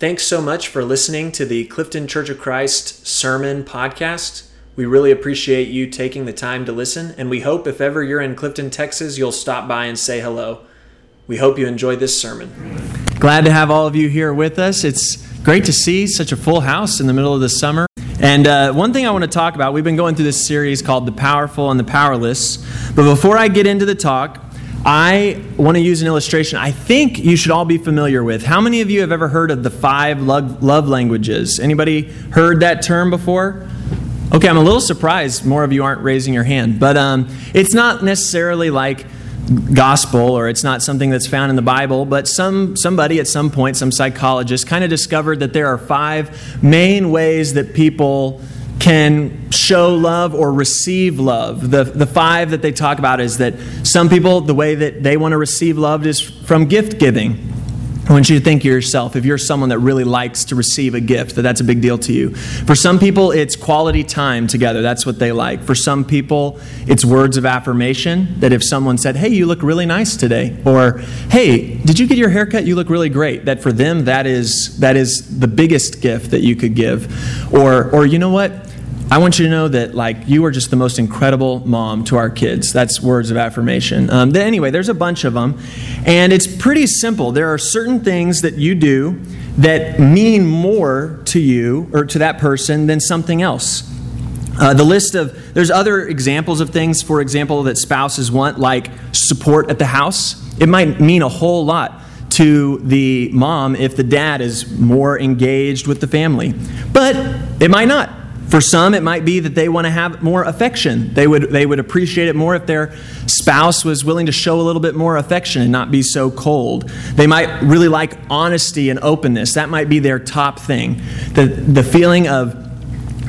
Thanks so much for listening to the Clifton Church of Christ Sermon Podcast. We really appreciate you taking the time to listen, and we hope if ever you're in Clifton, Texas, you'll stop by and say hello. We hope you enjoy this sermon. Glad to have all of you here with us. It's great to see such a full house in the middle of the summer. And uh, one thing I want to talk about, we've been going through this series called The Powerful and the Powerless. But before I get into the talk, I want to use an illustration I think you should all be familiar with. How many of you have ever heard of the five love, languages? Anybody heard that term before? Okay, I'm a little surprised more of you aren't raising your hand. But um, it's not necessarily like gospel or it's not something that's found in the Bible, but some somebody at some point, some psychologist, kind of discovered that there are five main ways that people can show love or receive love. The, the five that they talk about is that some people, the way that they want to receive love is from gift giving. I want you to think of yourself, if you're someone that really likes to receive a gift, that that's a big deal to you. For some people, it's quality time together. That's what they like. For some people, it's words of affirmation. That if someone said, hey, you look really nice today, or hey, did you get your haircut? You look really great. That for them, that is, that is the biggest gift that you could give. Or, or you know what? I want you to know that like you are just the most incredible mom to our kids. That's words of affirmation. Um, anyway, there's a bunch of them, and it's pretty simple. There are certain things that you do that mean more to you or to that person than something else. Uh, the list of there's other examples of things, for example, that spouses want, like support at the house. It might mean a whole lot to the mom if the dad is more engaged with the family, but it might not. For some, it might be that they want to have more affection. They would, they would appreciate it more if their spouse was willing to show a little bit more affection and not be so cold. They might really like honesty and openness. That might be their top thing. The, the feeling of,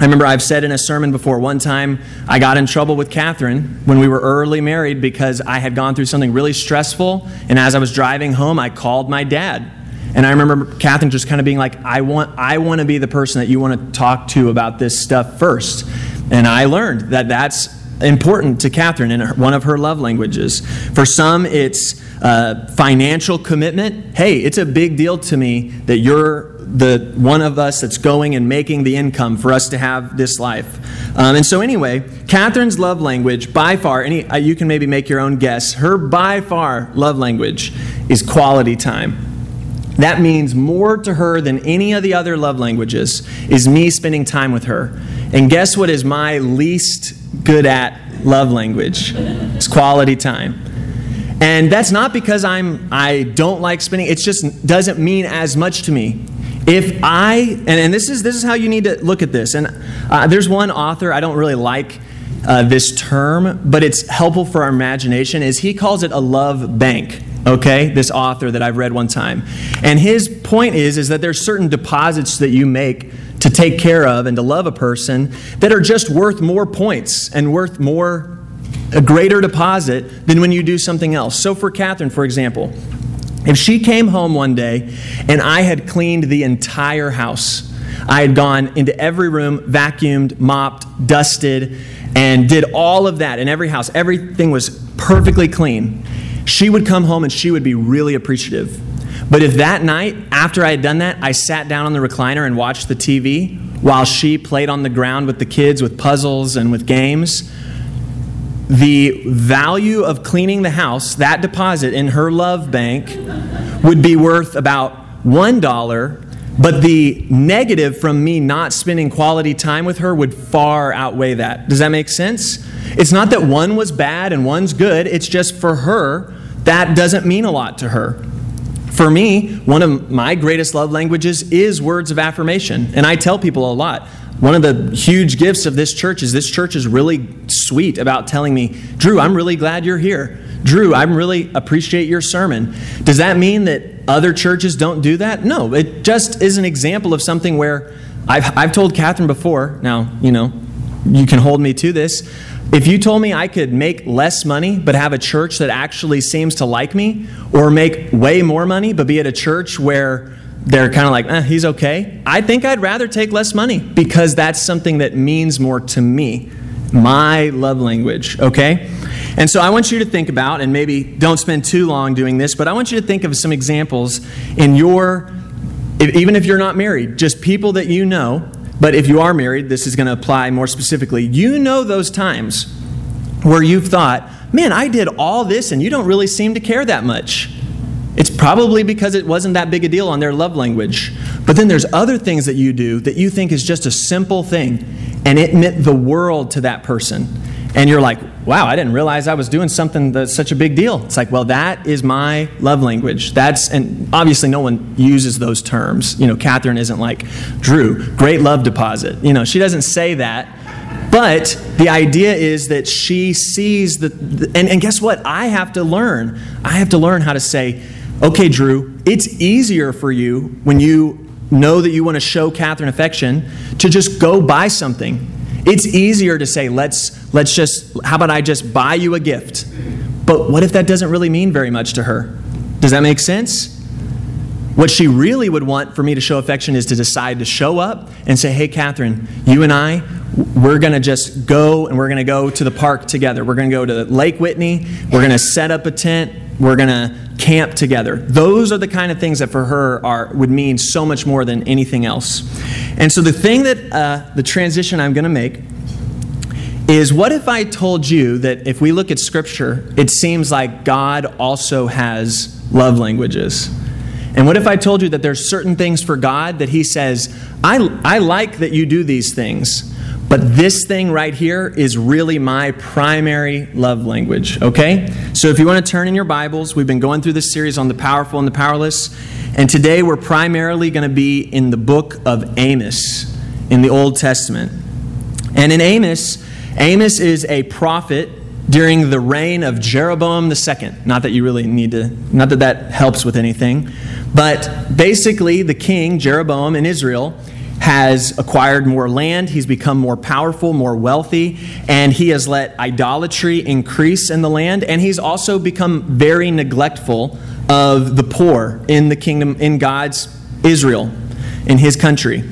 I remember I've said in a sermon before, one time I got in trouble with Catherine when we were early married because I had gone through something really stressful. And as I was driving home, I called my dad and I remember Catherine just kind of being like, I want, I want to be the person that you want to talk to about this stuff first. And I learned that that's important to Catherine in one of her love languages. For some, it's uh, financial commitment. Hey, it's a big deal to me that you're the one of us that's going and making the income for us to have this life. Um, and so, anyway, Catherine's love language, by far, any, uh, you can maybe make your own guess, her by far love language is quality time. That means more to her than any of the other love languages is me spending time with her. And guess what is my least good at love language? It's quality time. And that's not because I'm I don't like spending it just doesn't mean as much to me. If I and, and this is this is how you need to look at this. And uh, there's one author I don't really like uh, this term, but it's helpful for our imagination. Is he calls it a love bank okay this author that i've read one time. And his point is is that there's certain deposits that you make to take care of and to love a person that are just worth more points and worth more a greater deposit than when you do something else. So for catherine for example if she came home one day and i had cleaned the entire house i had gone into every room vacuumed mopped dusted and did all of that in every house. Everything was perfectly clean she would come home and she would be really appreciative. But if that night, after I had done that, I sat down on the recliner and watched the TV while she played on the ground with the kids with puzzles and with games, the value of cleaning the house, that deposit in her love bank, would be worth about $1 but the negative from me not spending quality time with her would far outweigh that. Does that make sense? It's not that one was bad and one's good, it's just for her, that doesn't mean a lot to her. For me, one of my greatest love languages is words of affirmation. And I tell people a lot. One of the huge gifts of this church is this church is really sweet about telling me, Drew, I'm really glad you're here. Drew, I really appreciate your sermon. Does that mean that other churches don't do that? No, it just is an example of something where I've, I've told Catherine before, now, you know, you can hold me to this. If you told me I could make less money but have a church that actually seems to like me, or make way more money but be at a church where they're kind of like, eh, he's okay, I think I'd rather take less money because that's something that means more to me. My love language, okay? And so I want you to think about, and maybe don't spend too long doing this, but I want you to think of some examples in your even if you're not married, just people that you know, but if you are married, this is going to apply more specifically. You know those times where you've thought, man, I did all this and you don't really seem to care that much. It's probably because it wasn't that big a deal on their love language. But then there's other things that you do that you think is just a simple thing, and it meant the world to that person. And you're like, wow, I didn't realize I was doing something that's such a big deal. It's like, well, that is my love language. That's, and obviously no one uses those terms. You know, Catherine isn't like, Drew, great love deposit. You know, she doesn't say that. But the idea is that she sees the, and, and guess what? I have to learn. I have to learn how to say, okay, Drew, it's easier for you when you know that you want to show Catherine affection to just go buy something. It's easier to say, let's, let's just, how about I just buy you a gift? But what if that doesn't really mean very much to her? Does that make sense? What she really would want for me to show affection is to decide to show up and say, Hey, Catherine, you and I, we're going to just go and we're going to go to the park together. We're going to go to Lake Whitney. We're going to set up a tent. We're going to camp together. Those are the kind of things that for her are, would mean so much more than anything else. And so the thing that, uh, the transition I'm going to make is what if I told you that if we look at Scripture, it seems like God also has love languages? And what if I told you that there's certain things for God that He says, I, I like that you do these things, but this thing right here is really my primary love language, okay? So if you want to turn in your Bibles, we've been going through this series on the powerful and the powerless, and today we're primarily going to be in the book of Amos in the Old Testament. And in Amos, Amos is a prophet during the reign of Jeroboam II. Not that you really need to, not that that helps with anything, but basically the king, Jeroboam in Israel, has acquired more land, he's become more powerful, more wealthy, and he has let idolatry increase in the land, and he's also become very neglectful of the poor in the kingdom, in God's Israel, in his country.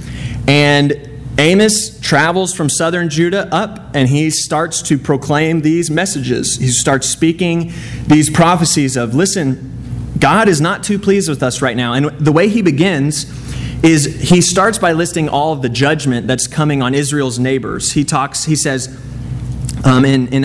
And Amos travels from southern Judah up and he starts to proclaim these messages. He starts speaking these prophecies of, listen, God is not too pleased with us right now. And the way he begins is he starts by listing all of the judgment that's coming on Israel's neighbors. He talks, he says um, in, in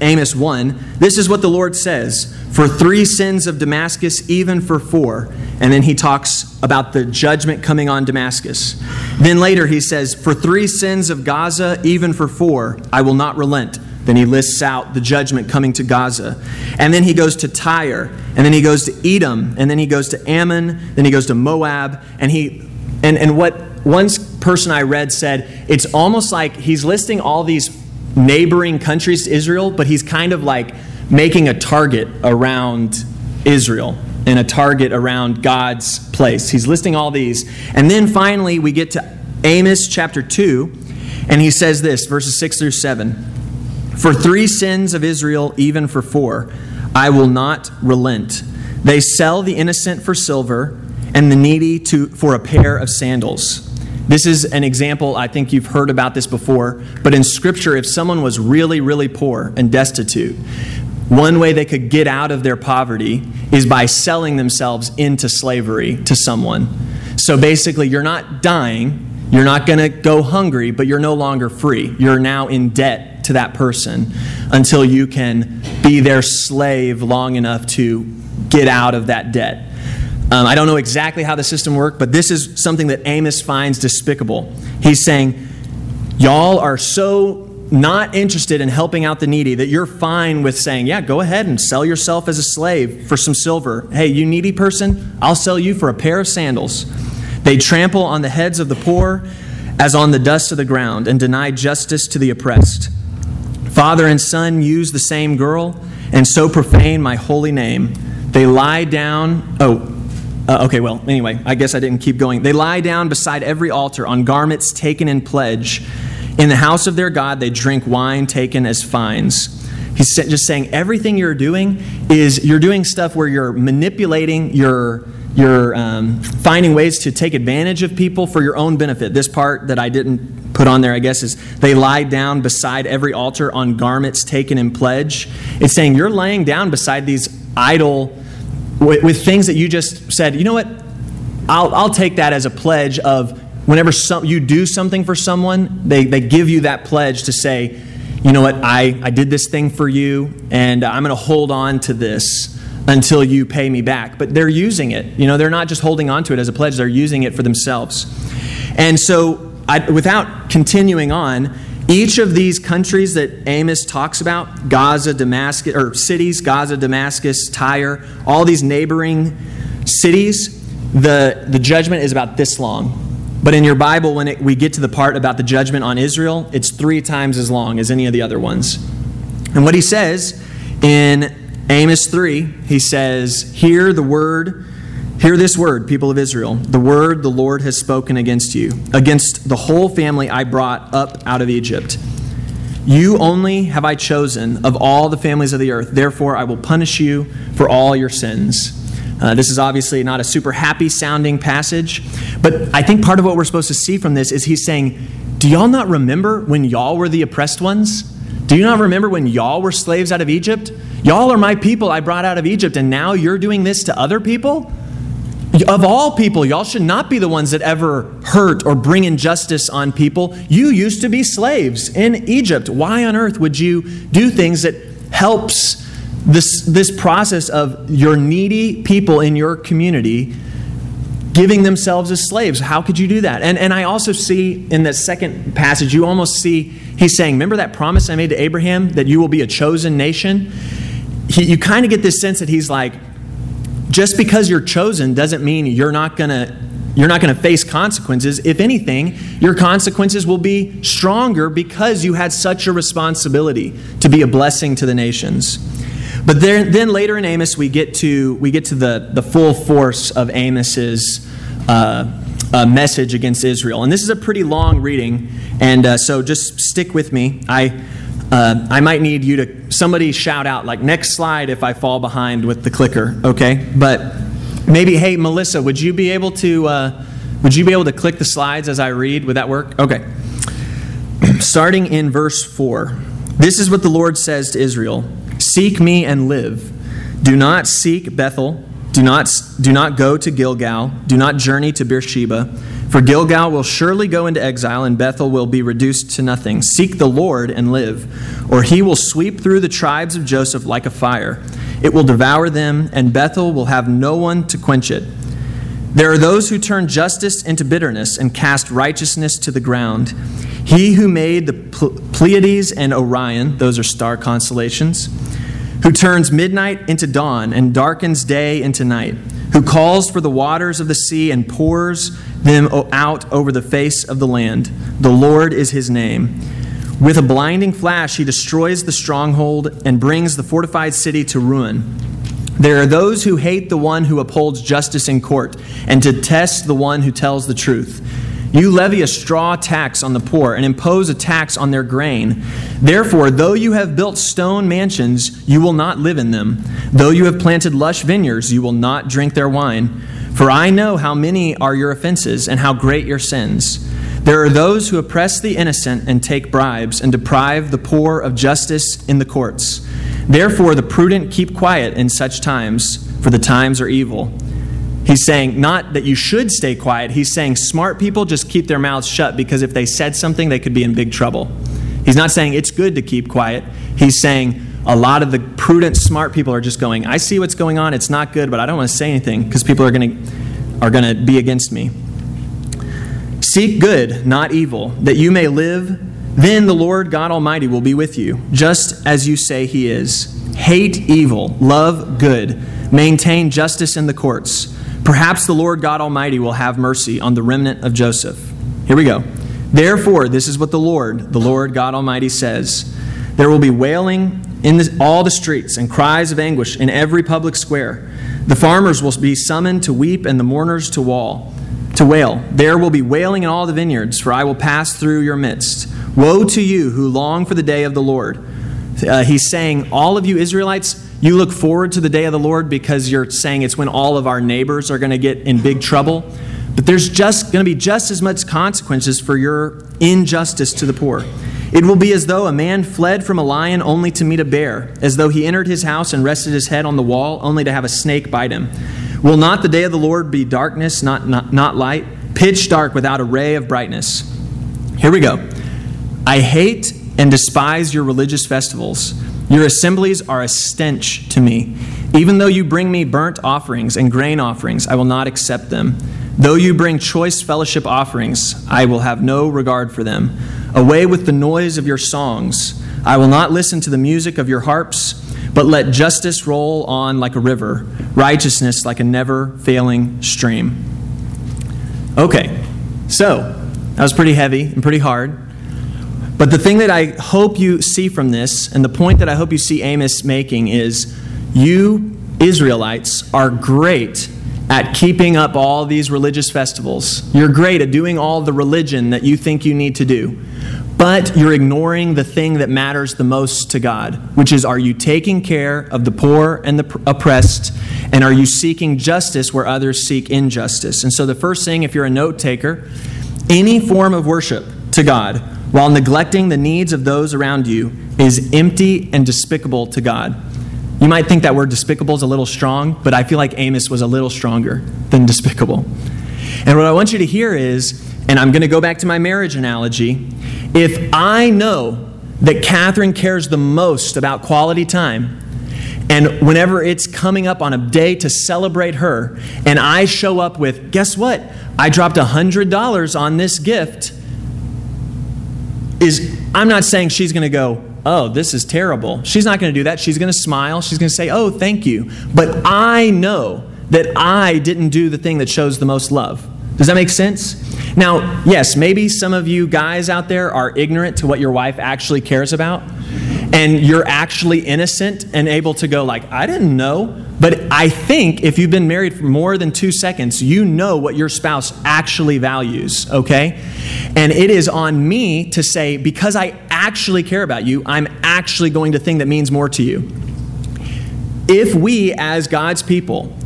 Amos 1, this is what the Lord says for three sins of Damascus, even for four. And then he talks about the judgment coming on Damascus. Then later he says, For three sins of Gaza, even for four, I will not relent. Then he lists out the judgment coming to Gaza. And then he goes to Tyre, and then he goes to Edom, and then he goes to Ammon, then he goes to Moab, and he and, and what one person I read said, it's almost like he's listing all these neighboring countries to Israel, but he's kind of like making a target around Israel and a target around God's place. He's listing all these. And then finally, we get to Amos chapter 2, and he says this verses 6 through 7 For three sins of Israel, even for four, I will not relent. They sell the innocent for silver and the needy to, for a pair of sandals. This is an example, I think you've heard about this before, but in Scripture, if someone was really, really poor and destitute, one way they could get out of their poverty is by selling themselves into slavery to someone. So basically, you're not dying, you're not going to go hungry, but you're no longer free. You're now in debt to that person until you can be their slave long enough to get out of that debt. Um, I don't know exactly how the system worked, but this is something that Amos finds despicable. He's saying, Y'all are so not interested in helping out the needy that you're fine with saying, Yeah, go ahead and sell yourself as a slave for some silver. Hey, you needy person, I'll sell you for a pair of sandals. They trample on the heads of the poor as on the dust of the ground and deny justice to the oppressed. Father and son use the same girl and so profane my holy name. They lie down. Oh, uh, okay, well, anyway, I guess I didn't keep going. They lie down beside every altar on garments taken in pledge. In the house of their God, they drink wine taken as fines. He's just saying everything you're doing is you're doing stuff where you're manipulating, you're, you're um, finding ways to take advantage of people for your own benefit. This part that I didn't put on there, I guess, is they lie down beside every altar on garments taken in pledge. It's saying you're laying down beside these idol with, with things that you just said, you know what? I'll, I'll take that as a pledge of whenever some, you do something for someone, they, they give you that pledge to say, you know what, I, I did this thing for you, and I'm going to hold on to this until you pay me back. But they're using it. You know, they're not just holding on to it as a pledge, they're using it for themselves. And so, I, without continuing on, each of these countries that Amos talks about Gaza, Damascus, or cities, Gaza, Damascus, Tyre, all these neighboring cities the, the judgment is about this long. But in your Bible, when it, we get to the part about the judgment on Israel, it's three times as long as any of the other ones. And what he says in Amos 3, he says, Hear the word, hear this word, people of Israel, the word the Lord has spoken against you, against the whole family I brought up out of Egypt. You only have I chosen of all the families of the earth, therefore I will punish you for all your sins. Uh, this is obviously not a super happy sounding passage, but I think part of what we're supposed to see from this is he's saying, Do y'all not remember when y'all were the oppressed ones? Do you not remember when y'all were slaves out of Egypt? Y'all are my people I brought out of Egypt, and now you're doing this to other people? Of all people, y'all should not be the ones that ever hurt or bring injustice on people. You used to be slaves in Egypt. Why on earth would you do things that helps this, this process of your needy people in your community giving themselves as slaves. How could you do that? And, and I also see in the second passage, you almost see he's saying, Remember that promise I made to Abraham that you will be a chosen nation? He, you kind of get this sense that he's like, just because you're chosen doesn't mean you're not going to you're not going to face consequences. If anything, your consequences will be stronger because you had such a responsibility to be a blessing to the nations. But then, later in Amos, we get to, we get to the, the full force of Amos's uh, uh, message against Israel. And this is a pretty long reading, and uh, so just stick with me. I, uh, I might need you to, somebody shout out, like, next slide if I fall behind with the clicker, okay? But maybe, hey, Melissa, would you be able to, uh, would you be able to click the slides as I read? Would that work? Okay. Starting in verse 4. This is what the Lord says to Israel Seek me and live. Do not seek Bethel. Do not, do not go to Gilgal. Do not journey to Beersheba. For Gilgal will surely go into exile, and Bethel will be reduced to nothing. Seek the Lord and live, or he will sweep through the tribes of Joseph like a fire. It will devour them, and Bethel will have no one to quench it. There are those who turn justice into bitterness and cast righteousness to the ground. He who made the Pleiades and Orion, those are star constellations, who turns midnight into dawn and darkens day into night, who calls for the waters of the sea and pours them out over the face of the land. The Lord is his name. With a blinding flash, he destroys the stronghold and brings the fortified city to ruin. There are those who hate the one who upholds justice in court and detest the one who tells the truth. You levy a straw tax on the poor and impose a tax on their grain. Therefore, though you have built stone mansions, you will not live in them. Though you have planted lush vineyards, you will not drink their wine. For I know how many are your offenses and how great your sins. There are those who oppress the innocent and take bribes and deprive the poor of justice in the courts. Therefore, the prudent keep quiet in such times, for the times are evil. He's saying not that you should stay quiet. He's saying smart people just keep their mouths shut because if they said something, they could be in big trouble. He's not saying it's good to keep quiet. He's saying a lot of the prudent, smart people are just going, I see what's going on. It's not good, but I don't want to say anything because people are going to are going to be against me. Seek good, not evil, that you may live. Then the Lord God Almighty will be with you, just as you say he is. Hate evil, love good, maintain justice in the courts. Perhaps the Lord God Almighty will have mercy on the remnant of Joseph. Here we go. Therefore, this is what the Lord, the Lord God Almighty says There will be wailing in the, all the streets and cries of anguish in every public square. The farmers will be summoned to weep and the mourners to wail. To wail. There will be wailing in all the vineyards, for I will pass through your midst. Woe to you who long for the day of the Lord. Uh, he's saying, All of you Israelites, you look forward to the day of the Lord because you're saying it's when all of our neighbors are going to get in big trouble. But there's just going to be just as much consequences for your injustice to the poor. It will be as though a man fled from a lion only to meet a bear, as though he entered his house and rested his head on the wall only to have a snake bite him. Will not the day of the Lord be darkness, not, not, not light? Pitch dark without a ray of brightness. Here we go. I hate and despise your religious festivals. Your assemblies are a stench to me. Even though you bring me burnt offerings and grain offerings, I will not accept them. Though you bring choice fellowship offerings, I will have no regard for them. Away with the noise of your songs. I will not listen to the music of your harps, but let justice roll on like a river, righteousness like a never failing stream. Okay, so that was pretty heavy and pretty hard. But the thing that I hope you see from this, and the point that I hope you see Amos making, is you Israelites are great at keeping up all these religious festivals. You're great at doing all the religion that you think you need to do. But you're ignoring the thing that matters the most to God, which is are you taking care of the poor and the oppressed? And are you seeking justice where others seek injustice? And so, the first thing, if you're a note taker, any form of worship to God while neglecting the needs of those around you is empty and despicable to God. You might think that word despicable is a little strong, but I feel like Amos was a little stronger than despicable. And what I want you to hear is, and I'm going to go back to my marriage analogy, if I know that Catherine cares the most about quality time, and whenever it's coming up on a day to celebrate her, and I show up with, guess what? I dropped $100 on this gift, is I'm not saying she's going to go, oh, this is terrible. She's not going to do that. She's going to smile. She's going to say, oh, thank you. But I know that I didn't do the thing that shows the most love. Does that make sense? Now, yes, maybe some of you guys out there are ignorant to what your wife actually cares about, and you're actually innocent and able to go like, I didn't know. But I think if you've been married for more than two seconds, you know what your spouse actually values, okay? And it is on me to say, because I actually care about you, I'm actually going to think that means more to you. If we, as God's people,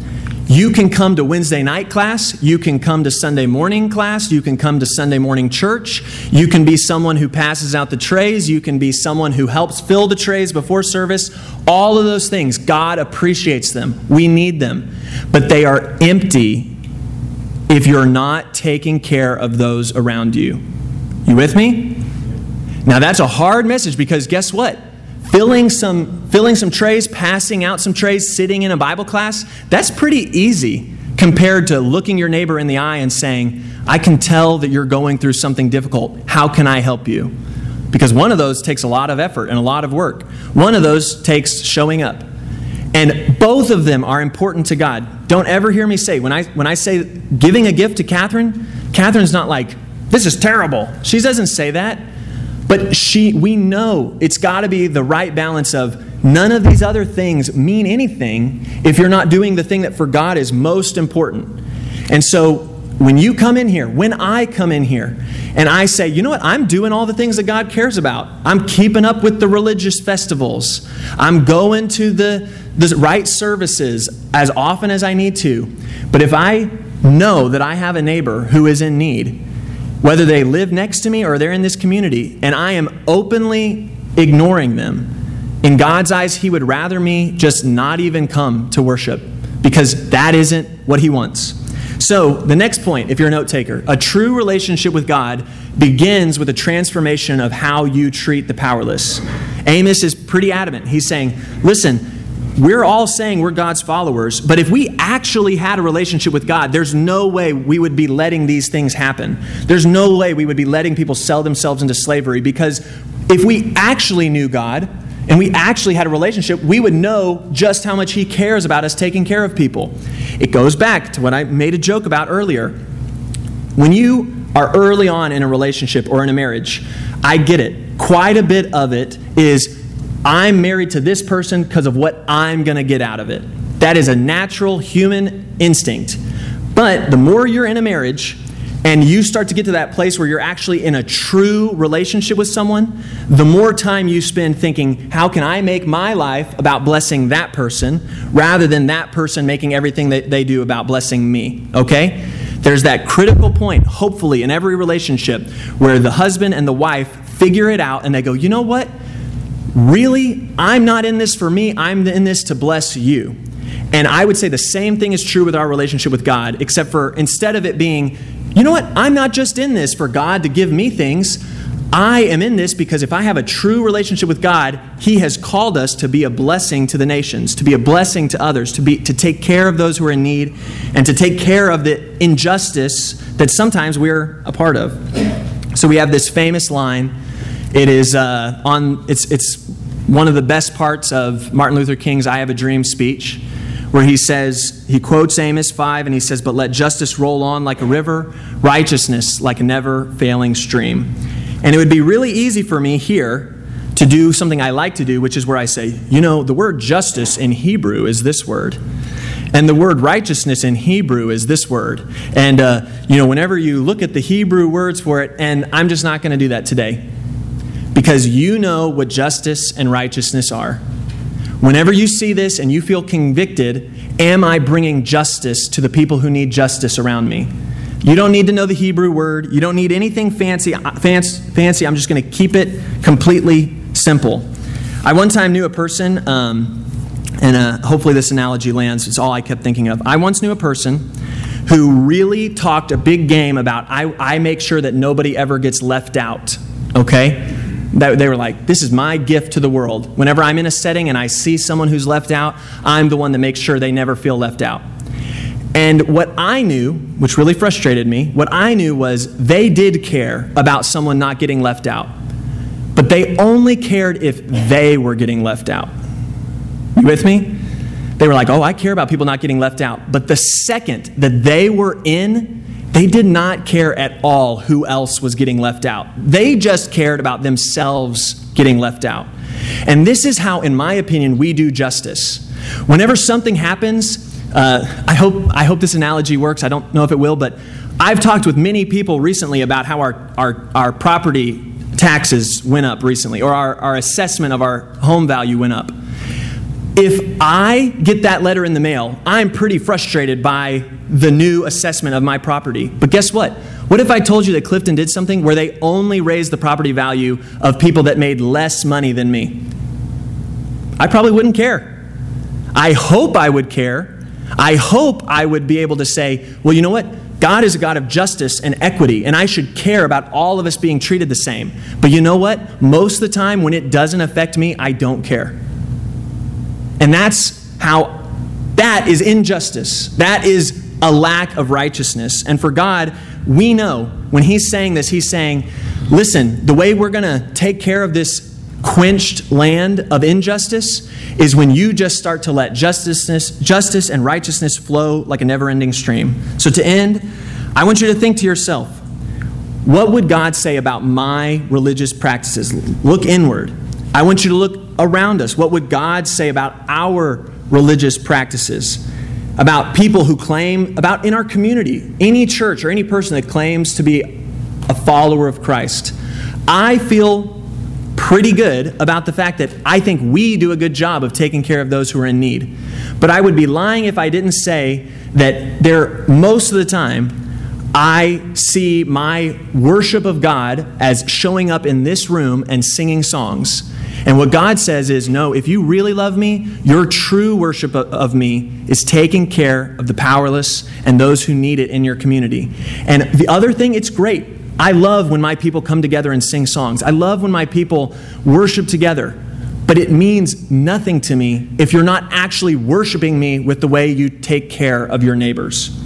you can come to Wednesday night class. You can come to Sunday morning class. You can come to Sunday morning church. You can be someone who passes out the trays. You can be someone who helps fill the trays before service. All of those things, God appreciates them. We need them. But they are empty if you're not taking care of those around you. You with me? Now, that's a hard message because guess what? Filling some, filling some trays, passing out some trays, sitting in a Bible class, that's pretty easy compared to looking your neighbor in the eye and saying, I can tell that you're going through something difficult. How can I help you? Because one of those takes a lot of effort and a lot of work. One of those takes showing up. And both of them are important to God. Don't ever hear me say, when I, when I say giving a gift to Catherine, Catherine's not like, this is terrible. She doesn't say that. But she, we know it's got to be the right balance of none of these other things mean anything if you're not doing the thing that for God is most important. And so when you come in here, when I come in here, and I say, you know what, I'm doing all the things that God cares about. I'm keeping up with the religious festivals. I'm going to the, the right services as often as I need to. But if I know that I have a neighbor who is in need, whether they live next to me or they're in this community, and I am openly ignoring them, in God's eyes, He would rather me just not even come to worship because that isn't what He wants. So, the next point, if you're a note taker, a true relationship with God begins with a transformation of how you treat the powerless. Amos is pretty adamant. He's saying, listen, we're all saying we're God's followers, but if we actually had a relationship with God, there's no way we would be letting these things happen. There's no way we would be letting people sell themselves into slavery because if we actually knew God and we actually had a relationship, we would know just how much He cares about us taking care of people. It goes back to what I made a joke about earlier. When you are early on in a relationship or in a marriage, I get it. Quite a bit of it is I'm married to this person because of what I'm going to get out of it. That is a natural human instinct. But the more you're in a marriage and you start to get to that place where you're actually in a true relationship with someone, the more time you spend thinking, how can I make my life about blessing that person rather than that person making everything that they do about blessing me? Okay? There's that critical point, hopefully, in every relationship where the husband and the wife figure it out and they go, you know what? Really, I'm not in this for me, I'm in this to bless you. And I would say the same thing is true with our relationship with God, except for instead of it being, you know what, I'm not just in this for God to give me things. I am in this because if I have a true relationship with God, He has called us to be a blessing to the nations, to be a blessing to others, to, be, to take care of those who are in need, and to take care of the injustice that sometimes we're a part of. So we have this famous line. It is uh, on. It's it's one of the best parts of Martin Luther King's "I Have a Dream" speech where he says, he quotes Amos 5 and he says, But let justice roll on like a river, righteousness like a never failing stream. And it would be really easy for me here to do something I like to do, which is where I say, you know, the word justice in Hebrew is this word. And the word righteousness in Hebrew is this word. And, uh, you know, whenever you look at the Hebrew words for it, and I'm just not going to do that today because you know what justice and righteousness are. Whenever you see this and you feel convicted, am I bringing justice to the people who need justice around me? You don't need to know the Hebrew word. You don't need anything fancy. Fancy. I'm just going to keep it completely simple. I one time knew a person, um, and uh, hopefully this analogy lands. It's all I kept thinking of. I once knew a person who really talked a big game about I, I make sure that nobody ever gets left out. Okay? That they were like, this is my gift to the world. Whenever I'm in a setting and I see someone who's left out, I'm the one that makes sure they never feel left out. And what I knew, which really frustrated me, what I knew was they did care about someone not getting left out. But they only cared if they were getting left out. You with me? They were like, oh, I care about people not getting left out. But the second that they were in they did not care at all who else was getting left out. They just cared about themselves getting left out. And this is how, in my opinion, we do justice. Whenever something happens, uh, I, hope, I hope this analogy works. I don't know if it will, but I've talked with many people recently about how our, our, our property taxes went up recently, or our, our assessment of our home value went up. If I get that letter in the mail, I'm pretty frustrated by the new assessment of my property. But guess what? What if I told you that Clifton did something where they only raised the property value of people that made less money than me? I probably wouldn't care. I hope I would care. I hope I would be able to say, well, you know what? God is a God of justice and equity, and I should care about all of us being treated the same. But you know what? Most of the time, when it doesn't affect me, I don't care. And that's how that is injustice. That is a lack of righteousness. And for God, we know when He's saying this, He's saying, listen, the way we're going to take care of this quenched land of injustice is when you just start to let justice, justice and righteousness flow like a never ending stream. So, to end, I want you to think to yourself what would God say about my religious practices? Look inward. I want you to look around us. What would God say about our religious practices? About people who claim, about in our community, any church or any person that claims to be a follower of Christ. I feel pretty good about the fact that I think we do a good job of taking care of those who are in need. But I would be lying if I didn't say that there, most of the time, I see my worship of God as showing up in this room and singing songs and what God says is no, if you really love me, your true worship of me is taking care of the powerless and those who need it in your community. And the other thing, it's great. I love when my people come together and sing songs. I love when my people worship together. But it means nothing to me if you're not actually worshiping me with the way you take care of your neighbors.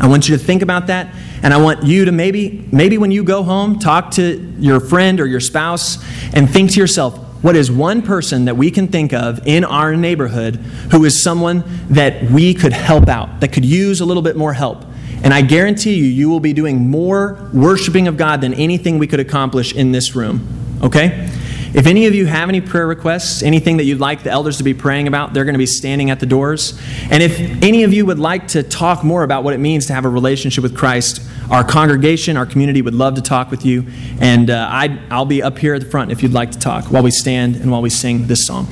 I want you to think about that, and I want you to maybe, maybe when you go home, talk to your friend or your spouse and think to yourself, what is one person that we can think of in our neighborhood who is someone that we could help out, that could use a little bit more help? And I guarantee you, you will be doing more worshiping of God than anything we could accomplish in this room. Okay? If any of you have any prayer requests, anything that you'd like the elders to be praying about, they're going to be standing at the doors. And if any of you would like to talk more about what it means to have a relationship with Christ, our congregation, our community would love to talk with you. And uh, i will be up here at the front if you'd like to talk while we stand and while we sing this song.